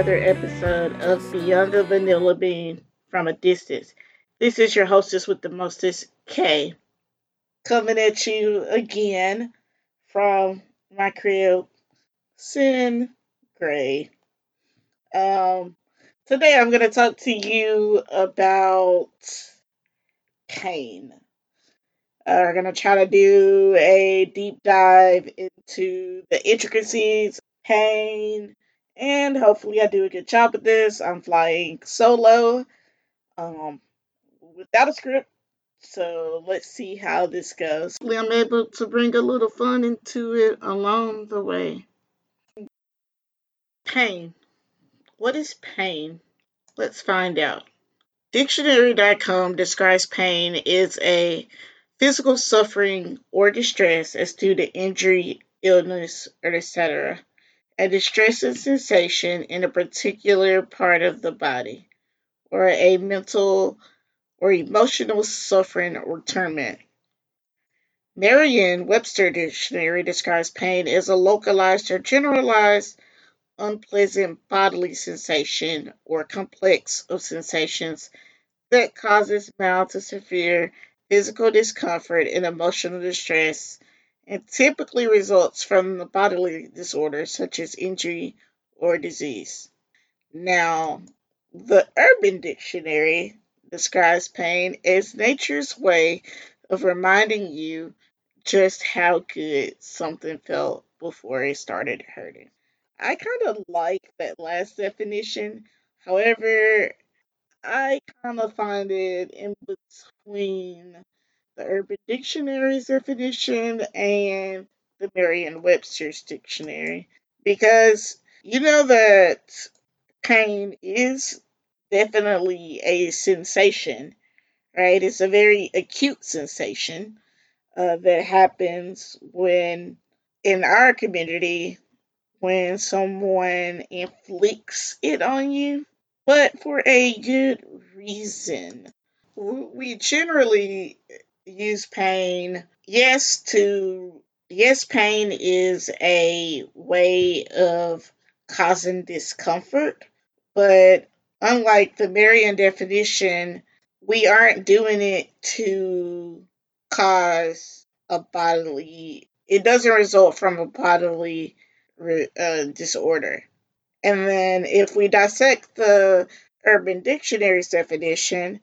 another episode of Beyond the Vanilla Bean from a Distance. This is your hostess with the mostest, K, coming at you again from my crib, Sin Gray. Um, today I'm going to talk to you about pain. Uh, we're going to try to do a deep dive into the intricacies of pain, and hopefully I do a good job with this. I'm flying solo, um, without a script, so let's see how this goes. Hopefully I'm able to bring a little fun into it along the way. Pain. What is pain? Let's find out. Dictionary.com describes pain as a physical suffering or distress as due to injury, illness, or etc. A distressing sensation in a particular part of the body, or a mental or emotional suffering or torment. Merriam Webster Dictionary describes pain as a localized or generalized unpleasant bodily sensation or complex of sensations that causes mild to severe physical discomfort and emotional distress and typically results from the bodily disorder such as injury or disease. Now, the Urban Dictionary describes pain as nature's way of reminding you just how good something felt before it started hurting. I kind of like that last definition. However, I kind of find it in between the Urban Dictionary's definition and the Merriam Webster's dictionary because you know that pain is definitely a sensation, right? It's a very acute sensation uh, that happens when, in our community, when someone inflicts it on you, but for a good reason. We generally use pain, yes, to, yes, pain is a way of causing discomfort, but unlike the Merriam definition, we aren't doing it to cause a bodily, it doesn't result from a bodily uh, disorder. And then if we dissect the Urban Dictionary's definition,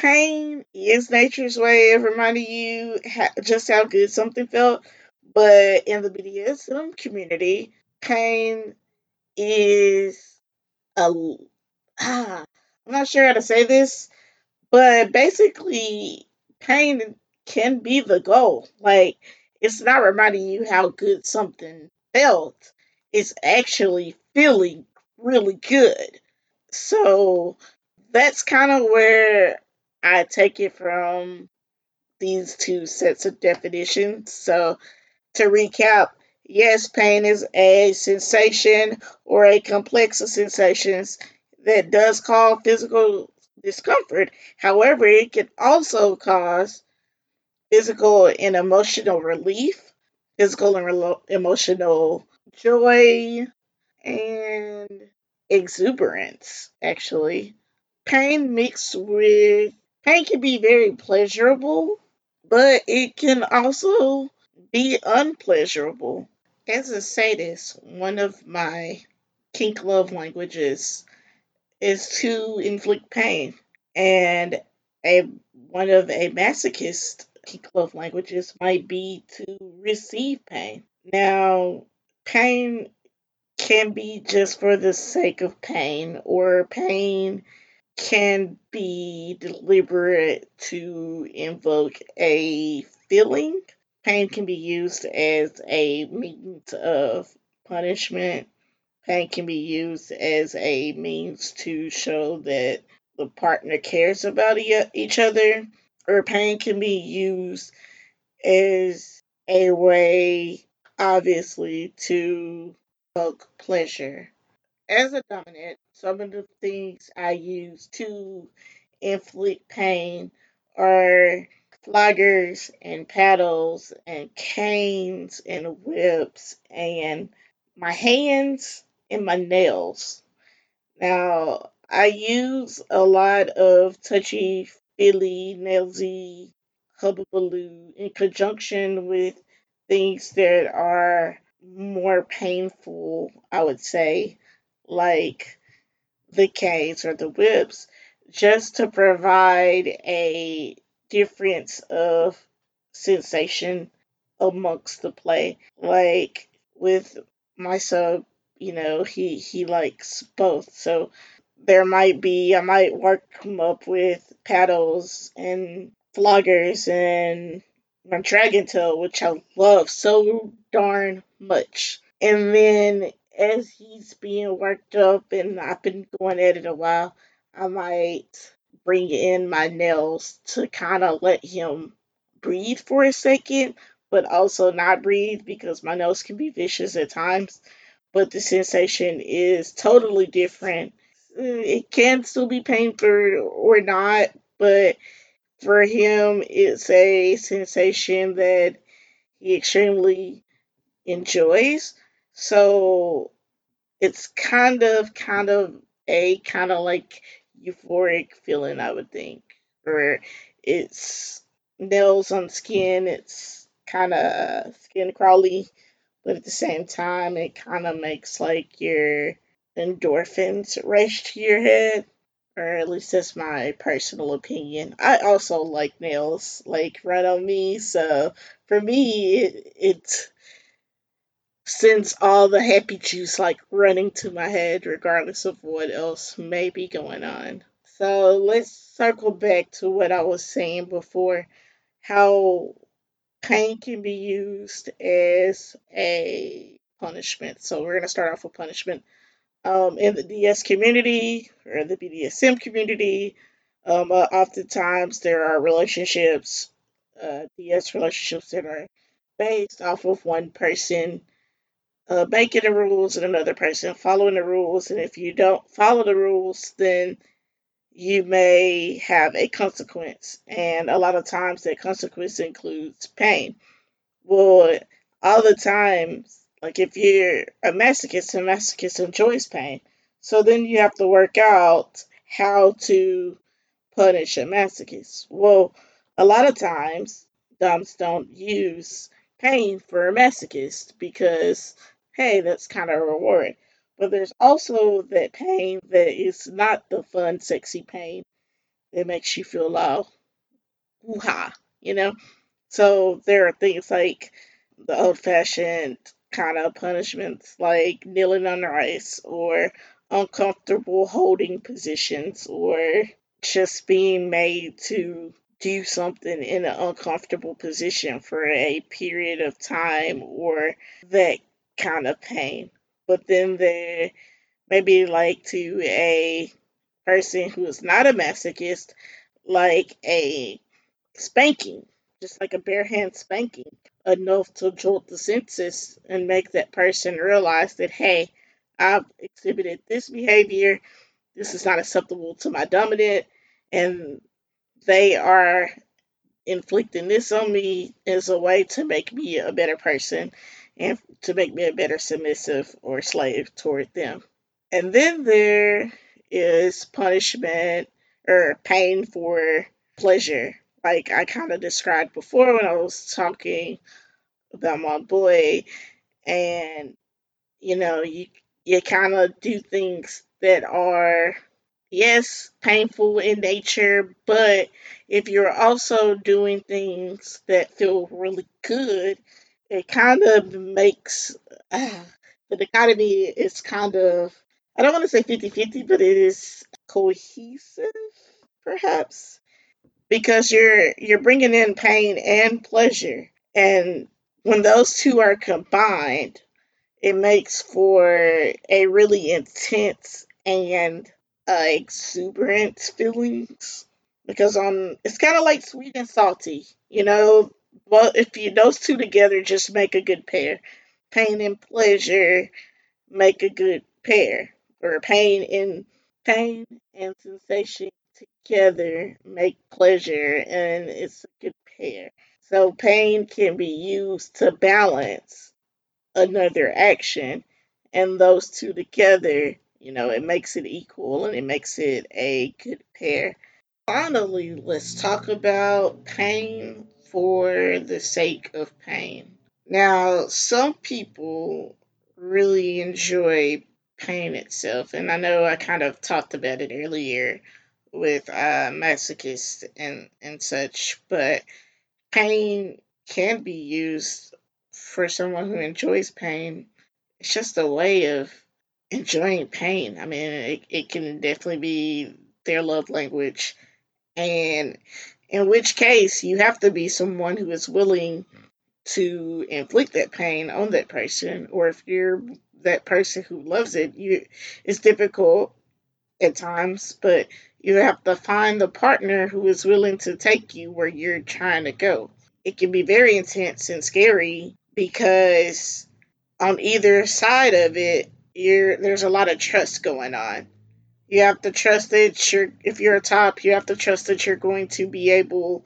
pain is nature's way of reminding you just how good something felt. But in the BDSM community, pain is a ah, I'm not sure how to say this, but basically, pain can be the goal. Like, it's not reminding you how good something felt, it's actually feeling really good. So, that's kind of where I take it from these two sets of definitions. So, to recap, yes, pain is a sensation or a complex of sensations that does cause physical discomfort. However, it can also cause physical and emotional relief, physical and re- emotional joy, and exuberance, actually. Pain mixed with pain can be very pleasurable, but it can also be unpleasurable. As a sadist, one of my kink love languages is to inflict pain. And a one of a masochist kink love languages might be to receive pain. Now, pain can be just for the sake of pain, or pain can be deliberate to invoke a feeling. Pain can be used as a means of punishment Pain can be used as a means to show that the partner cares about each other, or pain can be used as a way, obviously, to evoke pleasure. As a dominant, some of the things I use to inflict pain are floggers and paddles and canes and whips and my hands and my nails. Now, I use a lot of touchy feely, nailsy, hubbubaloo in conjunction with things that are more painful, I would say, like the canes or the whips, just to provide a difference of sensation amongst the play. Like with my sub, you know, he he likes both. So there might be I might work him up with paddles and floggers and my dragon tail, which I love so darn much. And then as he's being worked up and I've been going at it a while, I might bring in my nails to kind of let him breathe for a second, but also not breathe because my nails can be vicious at times. But the sensation is totally different. Mm, it can still be painful or not, but for him, it's a sensation that he extremely enjoys. So it's kind of, kind of a kind of like euphoric feeling, I would think. Or it's nails on skin, it's kind of skin crawly, but at the same time, it kind of makes like your endorphins race to your head. Or at least that's my personal opinion. I also like nails, like right on me. So for me, it, it sends all the happy juice like running to my head, regardless of what else may be going on. So let's circle back to what I was saying before how pain can be used as a punishment. So we're going to start off with punishment. Um, in the DS community or the BDSM community, um, uh, oftentimes there are relationships, uh, DS relationships that are based off of one person uh, making the rules and another person following the rules. And if you don't follow the rules, then you may have a consequence. And a lot of times that consequence includes pain. Well, all the times, like if you're a masochist, a masochist enjoys pain. So then you have to work out how to punish a masochist. Well, a lot of times, doms don't use pain for a masochist because hey, that's kind of a reward. But there's also that pain that is not the fun, sexy pain that makes you feel all hoo ha, you know? So there are things like the old fashioned kind of punishments, like kneeling on ice or uncomfortable holding positions or just being made to do something in an uncomfortable position for a period of time or that kind of pain. But then there maybe like to a person who is not a masochist, like a spanking, just like a bare hand spanking, enough to jolt the senses and make that person realize that, hey, I've exhibited this behavior, this is not acceptable to my dominant, and they are inflicting this on me as a way to make me a better person and to make me a better submissive or slave toward them. And then there is punishment or pain for pleasure, like I kind of described before when I was talking about my boy. And, you know, you, you kind of do things that are, yes, painful in nature, but if you're also doing things that feel really good, it kind of makes uh, the dichotomy is kind of I don't want to say 50-50, but it is cohesive perhaps because you're you're bringing in pain and pleasure and when those two are combined it makes for a really intense and uh, exuberant feelings because um it's kind of like sweet and salty you know well, if you those two together just make a good pair. Pain and pleasure make a good pair. Or pain and pain and sensation together make pleasure and it's a good pair. So pain can be used to balance another action and those two together You know, it makes it equal and it makes it a good pair. Finally, let's talk about pain for the sake of pain. Now, some people really enjoy pain itself, and I know I kind of talked about it earlier with uh, masochists and, and such, but pain can be used for someone who enjoys pain. It's just a way of enjoying pain. I mean, it, it can definitely be their love language. And in which case, you have to be someone who is willing to inflict that pain on that person. Or if you're that person who loves it, you it's difficult at times, but you have to find the partner who is willing to take you where you're trying to go. It can be very intense and scary because on either side of it, you're there's a lot of trust going on. You have to trust that you're if you're a top, you have to trust that you're going to be able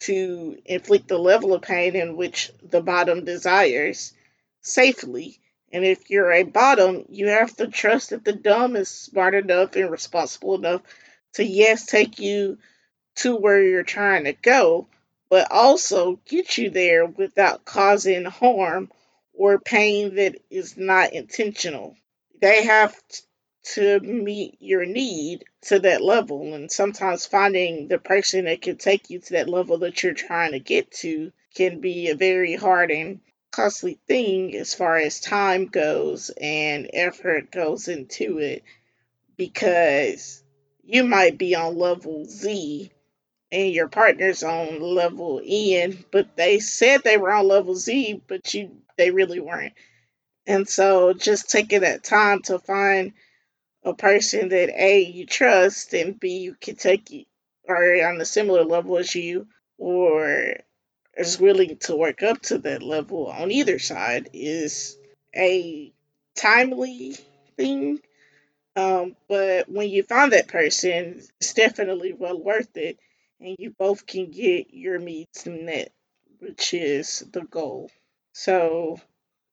to inflict the level of pain in which the bottom desires safely. And if you're a bottom, you have to trust that the dom is smart enough and responsible enough to yes take you to where you're trying to go, but also get you there without causing harm or pain that is not intentional. They have to meet your need to that level, and sometimes finding the person that can take you to that level that you're trying to get to can be a very hard and costly thing as far as time goes and effort goes into it because you might be on level Z and your partner's on level N, but they said they were on level Z, but you they really weren't. And so just taking that time to find a person that A you trust and B you can take are on a similar level as you or is willing to work up to that level on either side is a timely thing. Um, but when you find that person, it's definitely well worth it and you both can get your needs met, which is the goal. So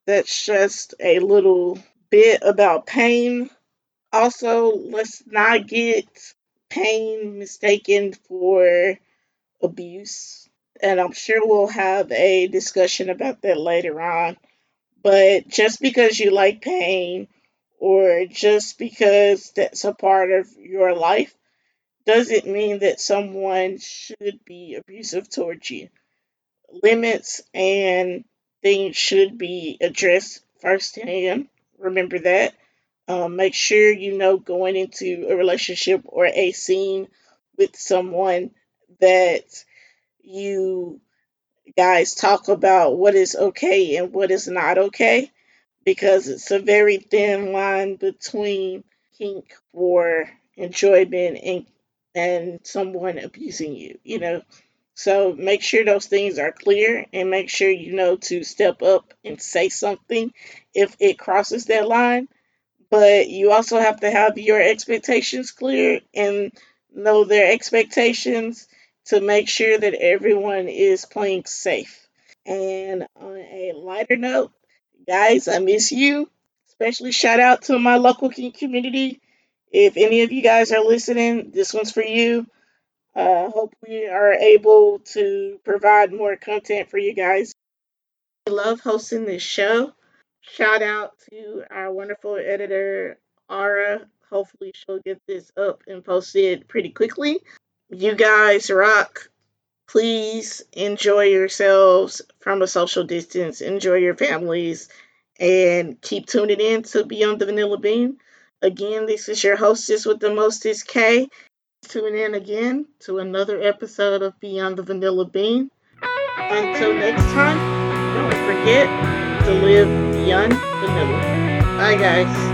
that's just a little bit about pain. Also, let's not get pain mistaken for abuse. And I'm sure we'll have a discussion about that later on. But just because you like pain or just because that's a part of your life doesn't mean that someone should be abusive towards you. Limits and things should be addressed firsthand. Remember that. Um, make sure you know going into a relationship or a scene with someone that you guys talk about what is okay and what is not okay because it's a very thin line between kink for enjoyment and and someone abusing you, you know. So make sure those things are clear and make sure you know to step up and say something if it crosses that line. But you also have to have your expectations clear and know their expectations to make sure that everyone is playing safe. And on a lighter note, guys, I miss you. Especially shout out to my local community. If any of you guys are listening, this one's for you. Uh, hope we are able to provide more content for you guys. I love hosting this show. Shout out to our wonderful editor, Ara. Hopefully, she'll get this up and posted pretty quickly. You guys rock. Please enjoy yourselves from a social distance. Enjoy your families and keep tuning in to Beyond the Vanilla Bean. Again, this is your hostess with the mostest K. Tune in again to another episode of Beyond the Vanilla Bean. Until next time, don't forget to live beyond vanilla. Bye, guys.